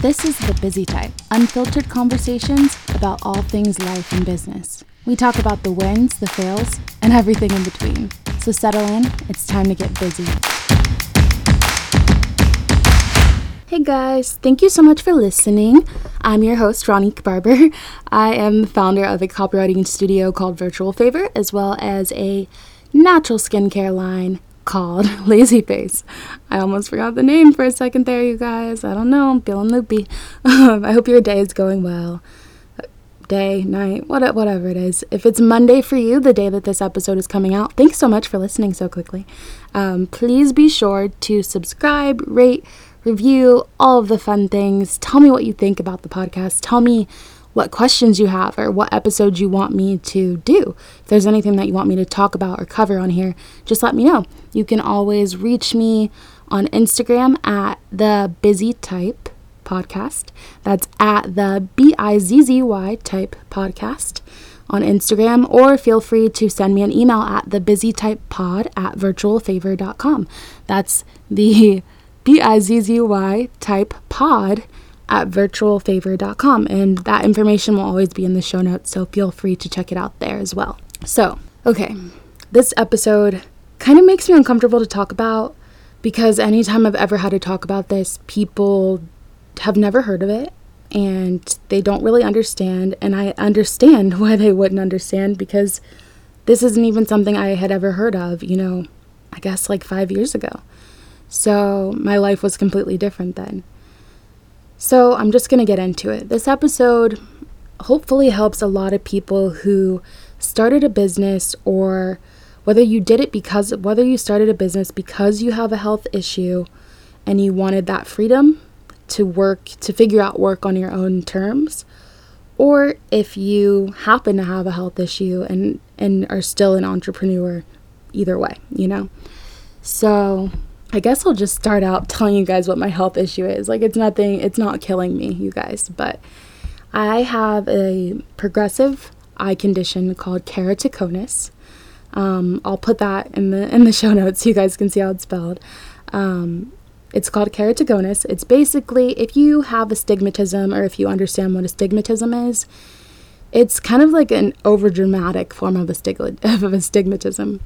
This is The Bizzy Type, unfiltered conversations about all things life and business. We talk about the wins, the fails, and everything in between. So settle in, it's time to get busy. Hey guys, thank you so much for listening. I'm your host, Raneq Barber. I am the founder of a copywriting studio called Virtual Favor, as well as a natural skincare line called Lazy Face. I almost forgot the name for a second there, you guys. I don't know, I'm feeling loopy. I hope your day is going well. Day, night, what, whatever it is. If it's Monday for you, the day that this episode is coming out, thanks so much for listening so quickly. Um, please be sure to subscribe, rate, review, all of the fun things. Tell me what you think about the podcast. Tell me what questions you have or what episodes you want me to do. If there's anything that you want me to talk about or cover on here, just let me know. You can always reach me on Instagram at the Bizzy Type Podcast. That's at the B I Z Z Y Type Podcast on Instagram, or feel free to send me an email at the Bizzy Type Pod at virtualfavor.com. That's the B I Z Z Y type pod at virtualfavor.com. And that information will always be in the show notes, so feel free to check it out there as well. So, okay, this episode kind of makes me uncomfortable to talk about because anytime I've ever had to talk about this, people have never heard of it and they don't really understand. And I understand why they wouldn't understand because this isn't even something I had ever heard of, you know, I guess like five years ago. So my life was completely different then. So I'm just going to get into it. This episode hopefully helps a lot of people who started a business or whether you did it because whether you started a business because you have a health issue and you wanted that freedom to work to figure out work on your own terms or if you happen to have a health issue and and are still an entrepreneur either way you know so I guess I'll just start out telling you guys what my health issue is. Like, it's nothing, it's not killing me, you guys, but I have a progressive eye condition called keratoconus. Um, I'll put that in the in the show notes so you guys can see how it's spelled. Um, it's called keratoconus. It's basically if you have astigmatism or if you understand what astigmatism is, it's kind of like an overdramatic form of, astig- of astigmatism.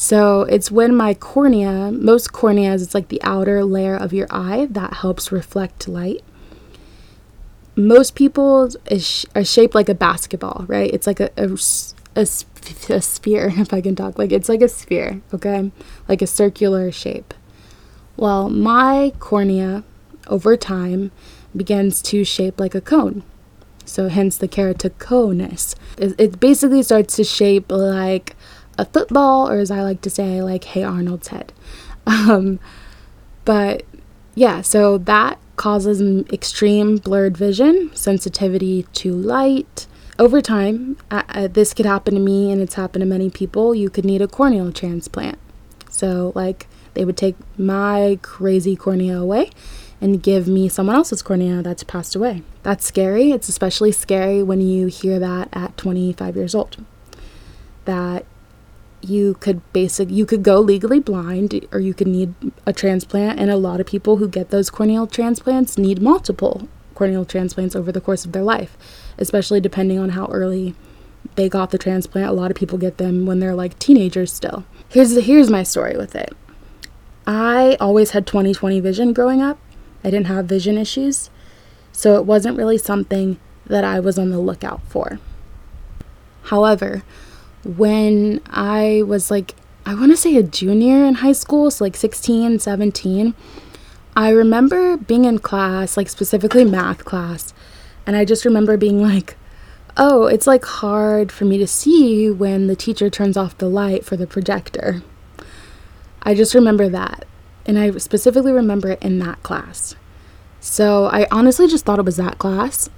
So it's when my cornea, most corneas, it's like the outer layer of your eye that helps reflect light. Most people is are shaped like a basketball, right? It's like a, a, a, a sphere, if I can talk. Like it's like a sphere, okay? Like a circular shape. Well, my cornea over time begins to shape like a cone. So hence the keratoconus. It, it basically starts to shape like a football, or as I like to say, like Hey Arnold's head. Um, but yeah, so that causes extreme blurred vision, sensitivity to light. Over time, uh, uh, this could happen to me and it's happened to many people. You could need a corneal transplant. So, like, they would take my crazy cornea away and give me someone else's cornea that's passed away. That's scary. It's especially scary when you hear that at 25 years old. That you could basic you could go legally blind or you could need a transplant and a lot of people who get those corneal transplants need multiple corneal transplants over the course of their life especially depending on how early they got the transplant. A lot of people get them when they're like teenagers still. Here's the, here's my story with it. I always had 20/20 vision growing up. I didn't have vision issues so it wasn't really something that i was on the lookout for. However when I was like, I want to say a junior in high school, so like 16, 17, I remember being in class, like specifically math class, and I just remember being like, oh, it's like hard for me to see when the teacher turns off the light for the projector. I just remember that. And I specifically remember it in that class. So I honestly just thought it was that class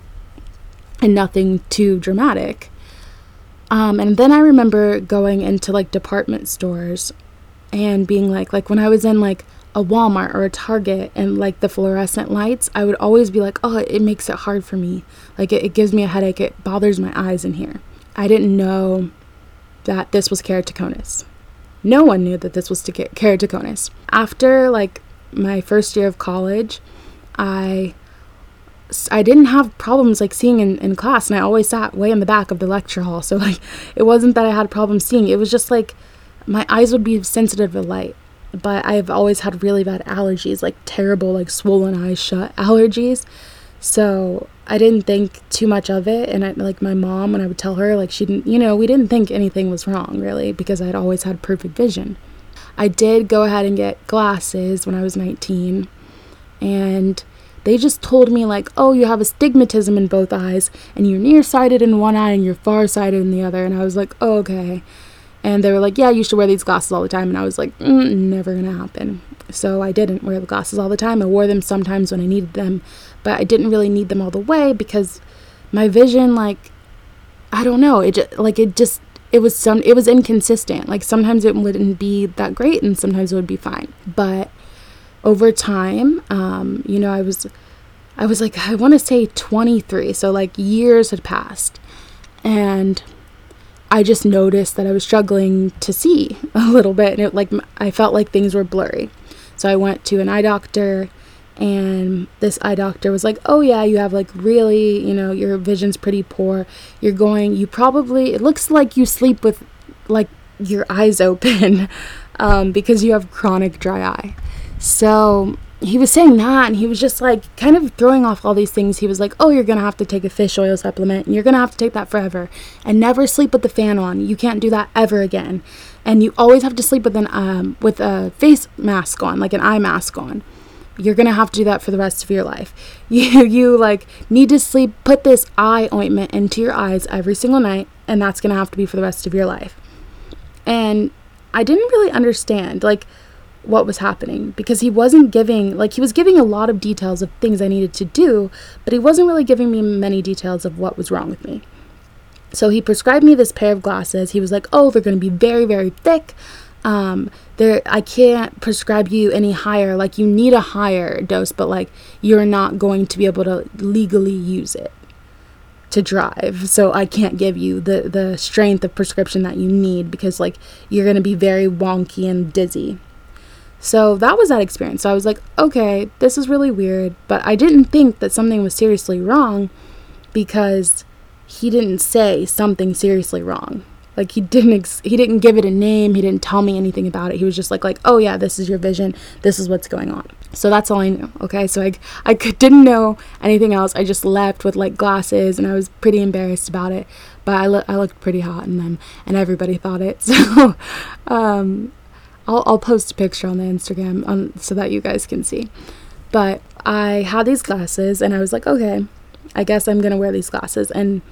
and nothing too dramatic. Um, and then I remember going into like department stores and being like, like when I was in like a Walmart or a Target and like the fluorescent lights, I would always be like, oh, it makes it hard for me. Like it, it gives me a headache. It bothers my eyes in here. I didn't know that this was keratoconus. No one knew that this was to get keratoconus. After like my first year of college, I I didn't have problems like seeing in, in class and I always sat way in the back of the lecture hall. So like it wasn't that I had problems seeing. It was just like my eyes would be sensitive to light. But I've always had really bad allergies, like terrible like swollen eyes shut allergies. So I didn't think too much of it and I, like my mom when I would tell her like she didn't you know, we didn't think anything was wrong really because I'd always had perfect vision. I did go ahead and get glasses when I was 19 and they just told me like oh you have astigmatism in both eyes and you're nearsighted in one eye and you're farsighted in the other. And i was like oh, okay. And they were like yeah you should wear these glasses all the time. And i was like mm, never gonna happen. So i didn't wear the glasses all the time. I wore them sometimes when i needed them but i didn't really need them all the way because my vision like i don't know. It just like it just it was some it was inconsistent. Like sometimes it wouldn't be that great and sometimes it would be fine. But over time, um, you know, I was, I was like, I want to say 23. So like years had passed, and I just noticed that I was struggling to see a little bit, and it like I felt like things were blurry. So I went to an eye doctor, and this eye doctor was like, "Oh yeah, you have like really, you know, your vision's pretty poor. You're going, you probably it looks like you sleep with like your eyes open um, because you have chronic dry eye." So he was saying that and he was just like kind of throwing off all these things. He was like, Oh, you're gonna have to take a fish oil supplement and you're gonna have to take that forever and never sleep with the fan on. You can't do that ever again. And you always have to sleep with an um with a face mask on, like an eye mask on. You're gonna have to do that for the rest of your life. You you like need to sleep put this eye ointment into your eyes every single night, and that's gonna have to be for the rest of your life. And I didn't really understand. Like what was happening because he wasn't giving like he was giving a lot of details of things I needed to do, but he wasn't really giving me many details of what was wrong with me. So he prescribed me this pair of glasses. He was like, "Oh, they're going to be very very thick. Um there I can't prescribe you any higher. Like you need a higher dose, but like you're not going to be able to legally use it." to drive. So I can't give you the the strength of prescription that you need because like you're going to be very wonky and dizzy. So that was that experience. So I was like, okay, this is really weird, but I didn't think that something was seriously wrong because he didn't say something seriously wrong. Like he didn't ex- he didn't give it a name, he didn't tell me anything about it. He was just like like, "Oh yeah, this is your vision. This is what's going on." So that's all I knew. Okay? So I I could, didn't know anything else. I just left with like glasses and I was pretty embarrassed about it. But I, lo- I looked pretty hot in them and everybody thought it. So um I'll, I'll post a picture on the Instagram on, so that you guys can see. But I had these glasses and I was like, okay, I guess I'm going to wear these glasses. And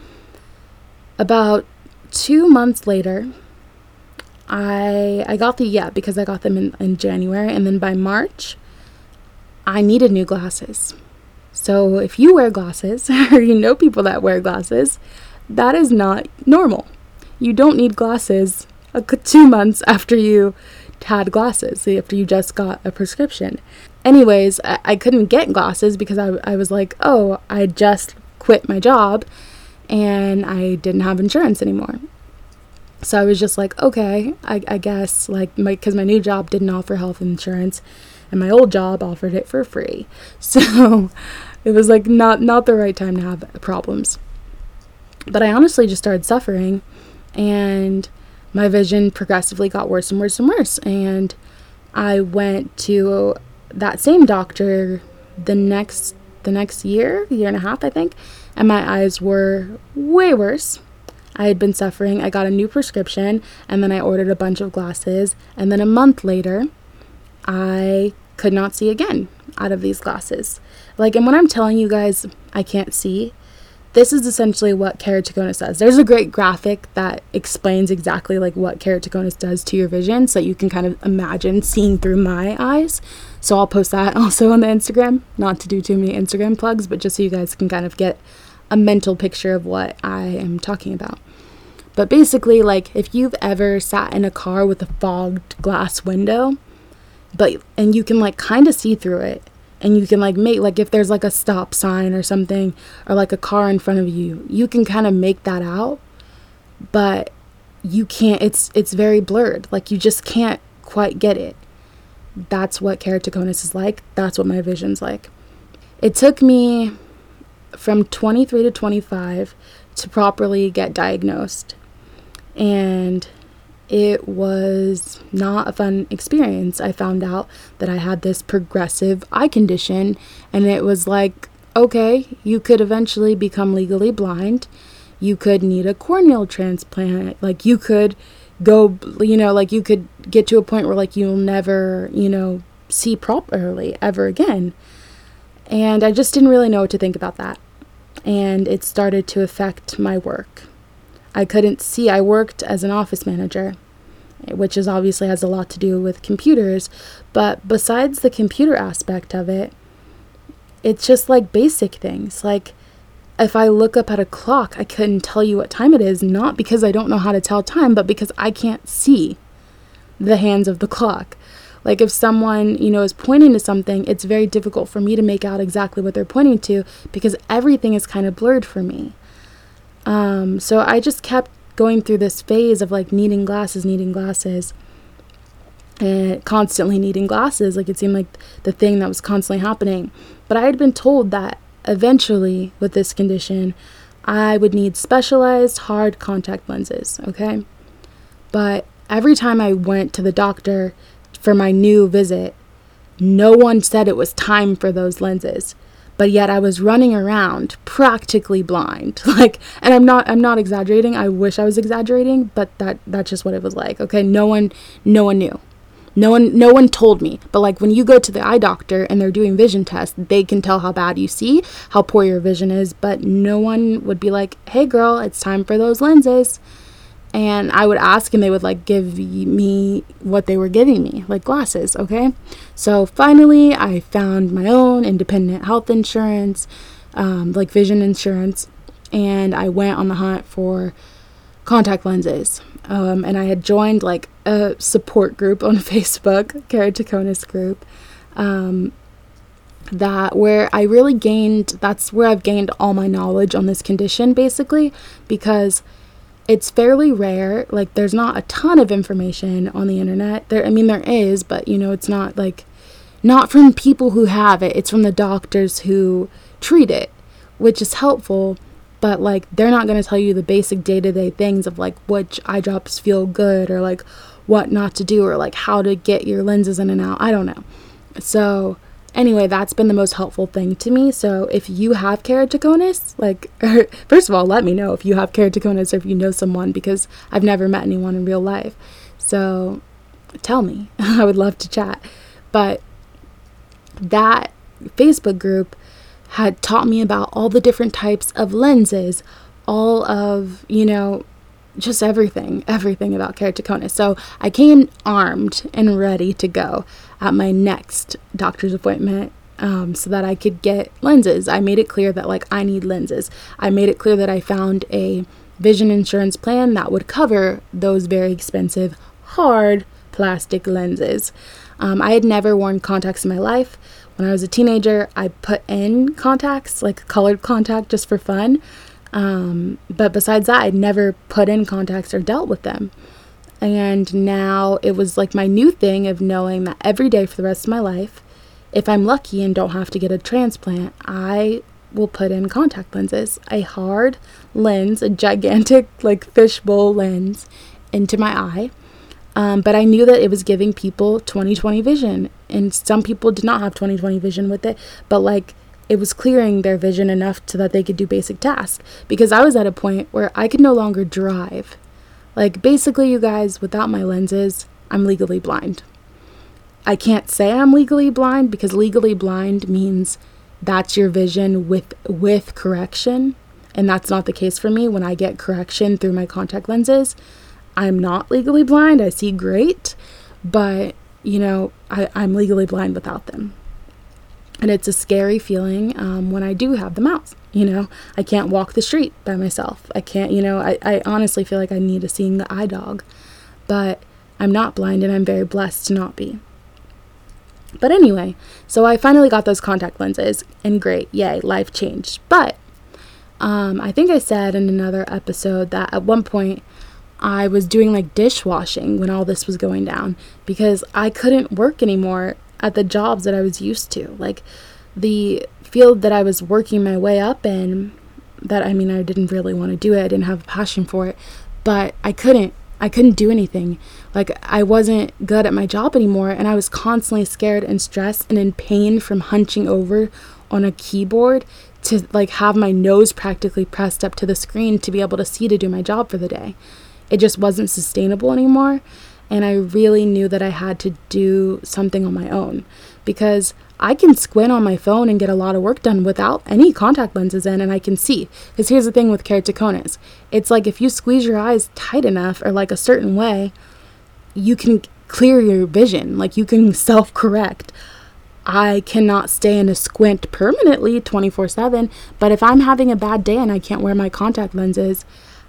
about two months later, I I got the yeah because I got them in, in January and then by March I needed new glasses. So if you wear glasses or you know people that wear glasses, that is not normal. You don't need glasses a, two months after you had glasses after you just got a prescription. Anyways, I, I couldn't get glasses because I, I was like, oh, I just quit my job and I didn't have insurance anymore. So I was just like, okay, I, I guess, like, my, because my new job didn't offer health insurance and my old job offered it for free. So it was like not, not the right time to have problems. But I honestly just started suffering and my vision progressively got worse and worse and worse. And I went to that same doctor the next the next year, year and a half, I think, and my eyes were way worse. I had been suffering. I got a new prescription and then I ordered a bunch of glasses. And then a month later, I could not see again out of these glasses. Like, and when I'm telling you guys I can't see, this is essentially what keratoconus does. There's a great graphic that explains exactly like what keratoconus does to your vision so you can kind of imagine seeing through my eyes. So I'll post that also on the Instagram, not to do too many Instagram plugs, but just so you guys can kind of get a mental picture of what I am talking about. But basically, like if you've ever sat in a car with a fogged glass window, but and you can like kind of see through it and you can like make like if there's like a stop sign or something or like a car in front of you you can kind of make that out but you can't it's it's very blurred like you just can't quite get it that's what keratoconus is like that's what my vision's like it took me from 23 to 25 to properly get diagnosed. And it was not a fun experience. I found out that I had this progressive eye condition, and it was like, okay, you could eventually become legally blind. You could need a corneal transplant. Like, you could go, you know, like you could get to a point where, like, you'll never, you know, see properly ever again. And I just didn't really know what to think about that. And it started to affect my work. I couldn't see. I worked as an office manager, which is obviously has a lot to do with computers. But besides the computer aspect of it, it's just like basic things. Like if I look up at a clock, I couldn't tell you what time it is, not because I don't know how to tell time, but because I can't see the hands of the clock. Like if someone, you know, is pointing to something, it's very difficult for me to make out exactly what they're pointing to because everything is kind of blurred for me. Um, so I just kept going through this phase of like needing glasses, needing glasses, and constantly needing glasses. Like it seemed like the thing that was constantly happening. But I had been told that eventually, with this condition, I would need specialized hard contact lenses, okay? But every time I went to the doctor, for my new visit, no one said it was time for those lenses. But yet I was running around practically blind. Like and I'm not I'm not exaggerating. I wish I was exaggerating, but that that's just what it was like. Okay? No one no one knew. No one no one told me. But like when you go to the eye doctor and they're doing vision tests, they can tell how bad you see, how poor your vision is, but no one would be like, "Hey girl, it's time for those lenses." And I would ask and they would like give me what they were giving me, like glasses, okay? So finally, I found my own independent health insurance, um, like vision insurance, and I went on the hunt for contact lenses. Um, and I had joined like a support group on Facebook, keratoconus group, um, that where I really gained, that's where I've gained all my knowledge on this condition basically, because it's fairly rare. Like there's not a ton of information on the internet. There I mean there is, but you know, it's not like not from people who have it. It's from the doctors who treat it, which is helpful, but like they're not going to tell you the basic day-to-day things of like which eye drops feel good or like what not to do or like how to get your lenses in and out. I don't know. So, anyway, that's been the most helpful thing to me. So if you have keratoconus, like, first of all, let me know if you have keratoconus or if you know someone because I've never met anyone in real life. So tell me. I would love to chat. But that Facebook group had taught me about all the different types of lenses, all of, you know, just everything, everything about keratoconus. So I came armed and ready to go at my next doctor's appointment um, so that I could get lenses. I made it clear that, like, I need lenses. I made it clear that I found a vision insurance plan that would cover those very expensive, hard plastic lenses. Um, I had never worn contacts in my life. When I was a teenager, I put in contacts, like colored contact, just for fun. Um, but besides that, I'd never put in contacts or dealt with them. And now it was like my new thing of knowing that every day for the rest of my life, if I'm lucky and don't have to get a transplant, I will put in contact lenses, a hard lens, a gigantic like fishbowl lens into my eye. Um, but I knew that it was giving people 20/20 vision, and some people did not have 20/20 vision with it. But like it was clearing their vision enough so that they could do basic tasks. Because I was at a point where I could no longer drive. Like, basically, you guys, without my lenses, I'm legally blind. I can't say I'm legally blind because legally blind means that's your vision with with correction and that's not the case for me when I get correction through my contact lenses. I'm not legally blind. I see great, but you know, I, I'm legally blind without them and it's a scary feeling um, when I do have them out. You know, I can't walk the street by myself. I can't, you know, I, I honestly feel like I need a seeing the eye dog, but I'm not blind and I'm very blessed to not be. But anyway, so I finally got those contact lenses and great, yay, life changed. But um, I think I said in another episode that at one point I was doing like dishwashing when all this was going down because I couldn't work anymore at the jobs that I was used to. Like the field that I was working my way up in, that I mean, I didn't really want to do it, I didn't have a passion for it, but I couldn't. I couldn't do anything. Like, I wasn't good at my job anymore, and I was constantly scared and stressed and in pain from hunching over on a keyboard to like have my nose practically pressed up to the screen to be able to see to do my job for the day. It just wasn't sustainable anymore. And I really knew that I had to do something on my own because I can squint on my phone and get a lot of work done without any contact lenses in and I can see. Because here's the thing with keratoconus it's like if you squeeze your eyes tight enough or like a certain way, you can clear your vision, like you can self correct. I cannot stay in a squint permanently 24 7, but if I'm having a bad day and I can't wear my contact lenses,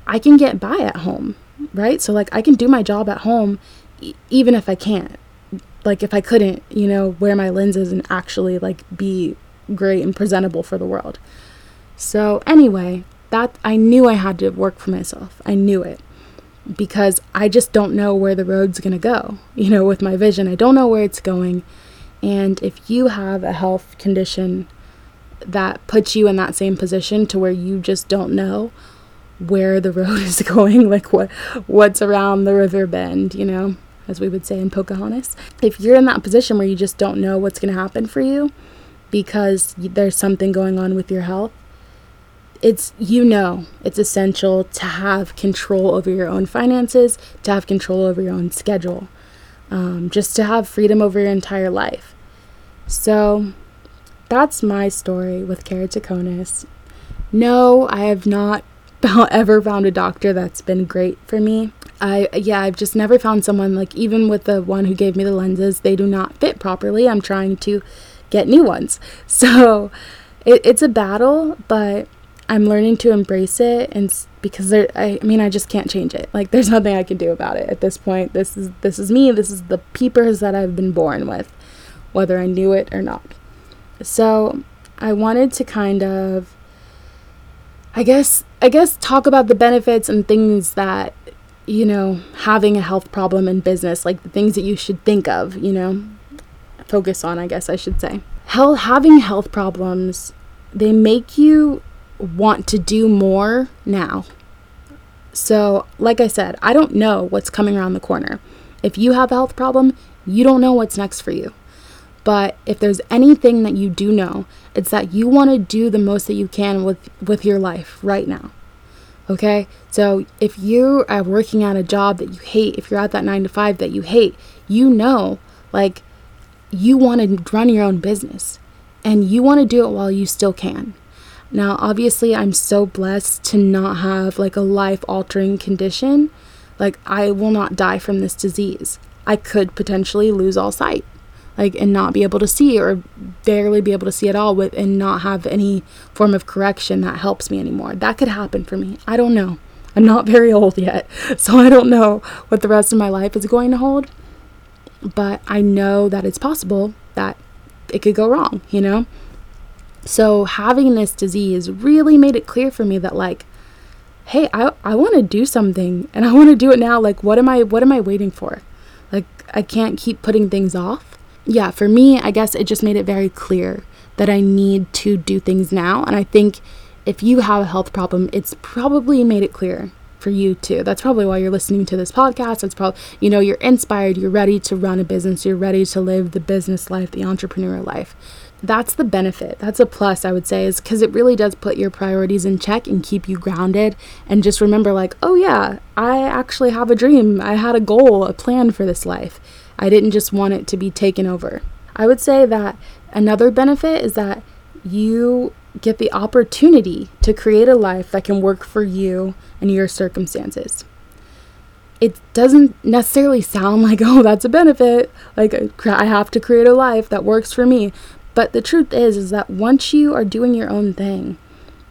I can get by at home, right? So, like, I can do my job at home e- even if I can't like if I couldn't, you know, wear my lenses and actually like be great and presentable for the world. So anyway, that I knew I had to work for myself. I knew it because I just don't know where the road's going to go. You know, with my vision, I don't know where it's going. And if you have a health condition that puts you in that same position to where you just don't know where the road is going, like what what's around the river bend, you know, as we would say in Pocahontas. If you're in that position where you just don't know what's going to happen for you because there's something going on with your health, it's you know it's essential to have control over your own finances, to have control over your own schedule, um, just to have freedom over your entire life. So that's my story with keratoconus. No, I have not ever found a doctor that's been great for me. I yeah, I've just never found someone like even with the one who gave me the lenses, they do not fit properly. I'm trying to get new ones. So it, it's a battle, but I'm learning to embrace it and because there I, I mean I just can't change it. Like there's nothing I can do about it at this point. This is this is me. This is the peepers that I've been born with, whether I knew it or not. So I wanted to kind of I guess I guess talk about the benefits and things that you know, having a health problem in business, like the things that you should think of, you know, focus on, I guess I should say. Hell, having health problems, they make you want to do more now. So, like I said, I don't know what's coming around the corner. If you have a health problem, you don't know what's next for you. But if there's anything that you do know, it's that you want to do the most that you can with with your life right now. Okay? So if you are working at a job that you hate, if you're at that nine to five that you hate, you know, like, you want to run your own business and you want to do it while you still can. Now, obviously, I'm so blessed to not have like a life altering condition. Like, I will not die from this disease. I could potentially lose all sight like and not be able to see or barely be able to see at all with and not have any form of correction that helps me anymore. That could happen for me. I don't know. I'm not very old yet, so I don't know what the rest of my life is going to hold. But I know that it's possible that it could go wrong, you know? So having this disease really made it clear for me that like hey, I I want to do something and I want to do it now. Like what am I what am I waiting for? Like I can't keep putting things off yeah, for me, I guess it just made it very clear that I need to do things now. And I think if you have a health problem, it's probably made it clear for you too. That's probably why you're listening to this podcast. That's probably, you know, you're inspired, you're ready to run a business, you're ready to live the business life, the entrepreneur life. That's the benefit. That's a plus, I would say, is because it really does put your priorities in check and keep you grounded. And just remember, like, oh, yeah, I actually have a dream. I had a goal, a plan for this life. I didn't just want it to be taken over. I would say that another benefit is that you get the opportunity to create a life that can work for you and your circumstances. It doesn't necessarily sound like, oh, that's a benefit. Like, uh, I have to create a life that works for me. But the truth is, is that once you are doing your own thing,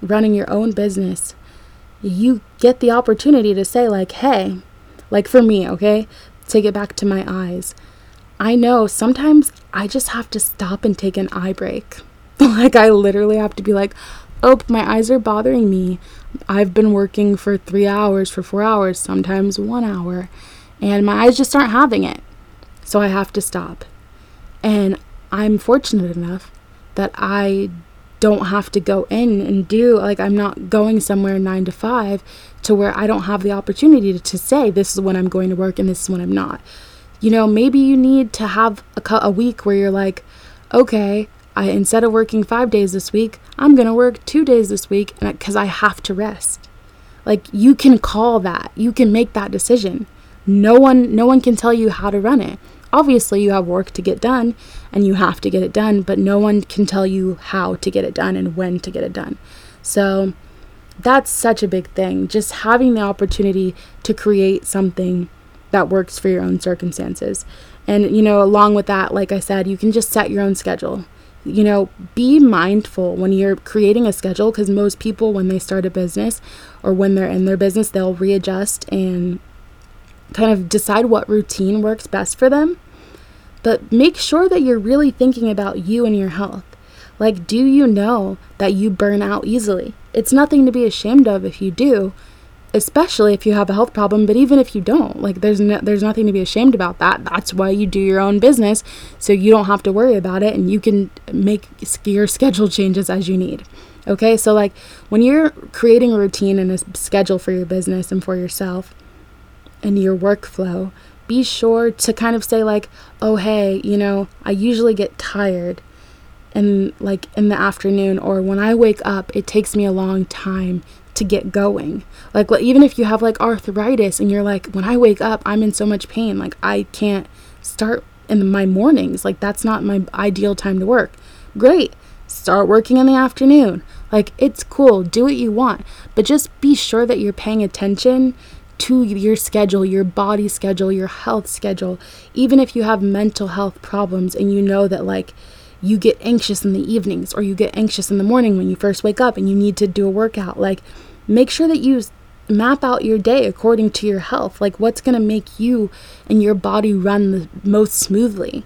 running your own business, you get the opportunity to say, like, hey, like for me, okay? Take it back to my eyes. I know sometimes I just have to stop and take an eye break. like, I literally have to be like, oh, my eyes are bothering me. I've been working for three hours, for four hours, sometimes one hour, and my eyes just aren't having it. So I have to stop. And I'm fortunate enough that I don't have to go in and do like I'm not going somewhere 9 to 5 to where I don't have the opportunity to, to say this is when I'm going to work and this is when I'm not. You know, maybe you need to have a, a week where you're like, okay, I instead of working 5 days this week, I'm going to work 2 days this week cuz I have to rest. Like you can call that. You can make that decision. No one no one can tell you how to run it. Obviously, you have work to get done and you have to get it done, but no one can tell you how to get it done and when to get it done. So, that's such a big thing. Just having the opportunity to create something that works for your own circumstances. And, you know, along with that, like I said, you can just set your own schedule. You know, be mindful when you're creating a schedule because most people, when they start a business or when they're in their business, they'll readjust and kind of decide what routine works best for them. But make sure that you're really thinking about you and your health. Like, do you know that you burn out easily? It's nothing to be ashamed of if you do, especially if you have a health problem, but even if you don't, like there's no, there's nothing to be ashamed about that. That's why you do your own business so you don't have to worry about it and you can make your schedule changes as you need. Okay? So like when you're creating a routine and a schedule for your business and for yourself, and your workflow, be sure to kind of say like, "Oh, hey, you know, I usually get tired and like in the afternoon or when I wake up, it takes me a long time to get going." Like even if you have like arthritis and you're like, "When I wake up, I'm in so much pain, like I can't start in my mornings. Like that's not my ideal time to work." Great. Start working in the afternoon. Like it's cool, do what you want, but just be sure that you're paying attention to your schedule, your body schedule, your health schedule. Even if you have mental health problems and you know that, like, you get anxious in the evenings or you get anxious in the morning when you first wake up and you need to do a workout, like, make sure that you map out your day according to your health. Like, what's going to make you and your body run the most smoothly.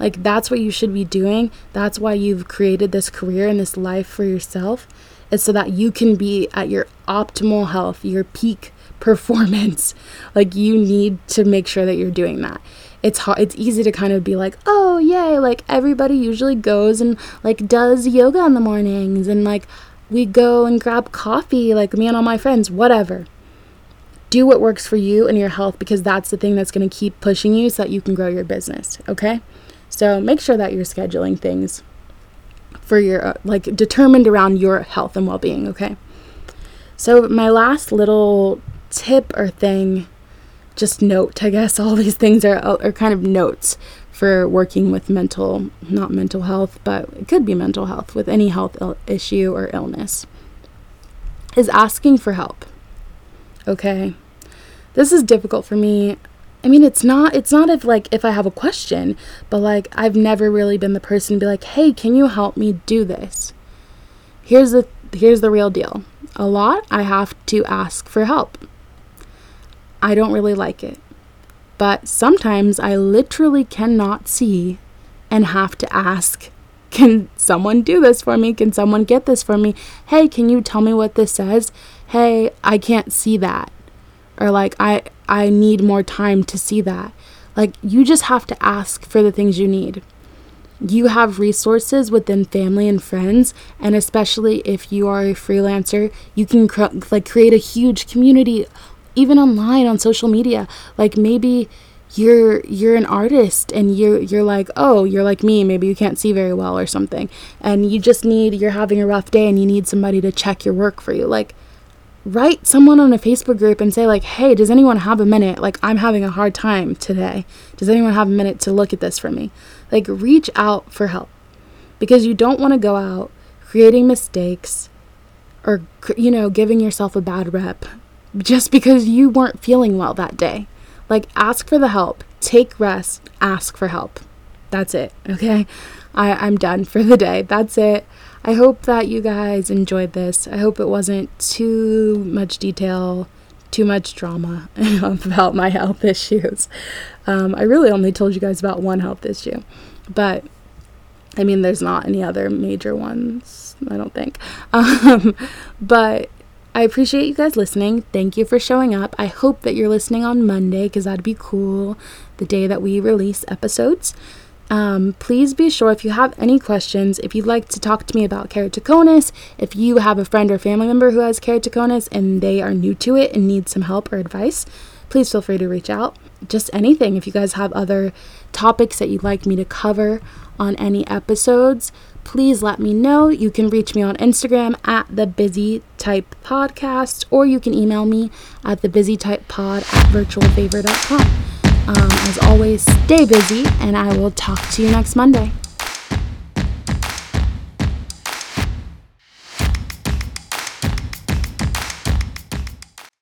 Like, that's what you should be doing. That's why you've created this career and this life for yourself, is so that you can be at your optimal health, your peak performance. Like you need to make sure that you're doing that. It's hard, it's easy to kind of be like, "Oh, yay, like everybody usually goes and like does yoga in the mornings and like we go and grab coffee like me and all my friends, whatever." Do what works for you and your health because that's the thing that's going to keep pushing you so that you can grow your business, okay? So, make sure that you're scheduling things for your uh, like determined around your health and well-being, okay? So, my last little tip or thing, just note, I guess all these things are, are kind of notes for working with mental, not mental health, but it could be mental health with any health Ill- issue or illness, is asking for help. Okay. This is difficult for me. I mean, it's not it's not if like if I have a question, but like I've never really been the person to be like, "Hey, can you help me do this?" Here's the here's the real deal. A lot I have to ask for help. I don't really like it. But sometimes I literally cannot see and have to ask, can someone do this for me? Can someone get this for me? Hey, can you tell me what this says? Hey, I can't see that. Or like I I need more time to see that. Like you just have to ask for the things you need. You have resources within family and friends, and especially if you are a freelancer, you can cr- like create a huge community even online on social media. Like maybe you're you're an artist and you're you're like, "Oh, you're like me, maybe you can't see very well or something." And you just need you're having a rough day and you need somebody to check your work for you. Like write someone on a Facebook group and say like, "Hey, does anyone have a minute? Like I'm having a hard time today. Does anyone have a minute to look at this for me?" Like reach out for help. Because you don't want to go out creating mistakes or you know, giving yourself a bad rep just because you weren't feeling well that day. Like, ask for the help, take rest, ask for help. That's it, okay? I, I'm done for the day. That's it. I hope that you guys enjoyed this. I hope it wasn't too much detail, too much drama about my health issues. Um, I really only told you guys about one health issue, but I mean, there's not any other major ones, I don't think. Um, but I appreciate you guys listening. Thank you for showing up. I hope that you're listening on Monday because that'd be cool, the day that we release episodes. Um, please be sure if you have any questions, if you'd like to talk to me about keratoconus, if you have a friend or family member who has keratoconus and they are new to it and need some help or advice, please feel free to reach out. Just anything. If you guys have other topics that you'd like me to cover on any episodes, please let me know. You can reach me on Instagram at the Bizzy Type Podcast, or you can email me at the Bizzy Type Pod at virtualfavor.com. Um, as always, stay busy, and I will talk to you next Monday.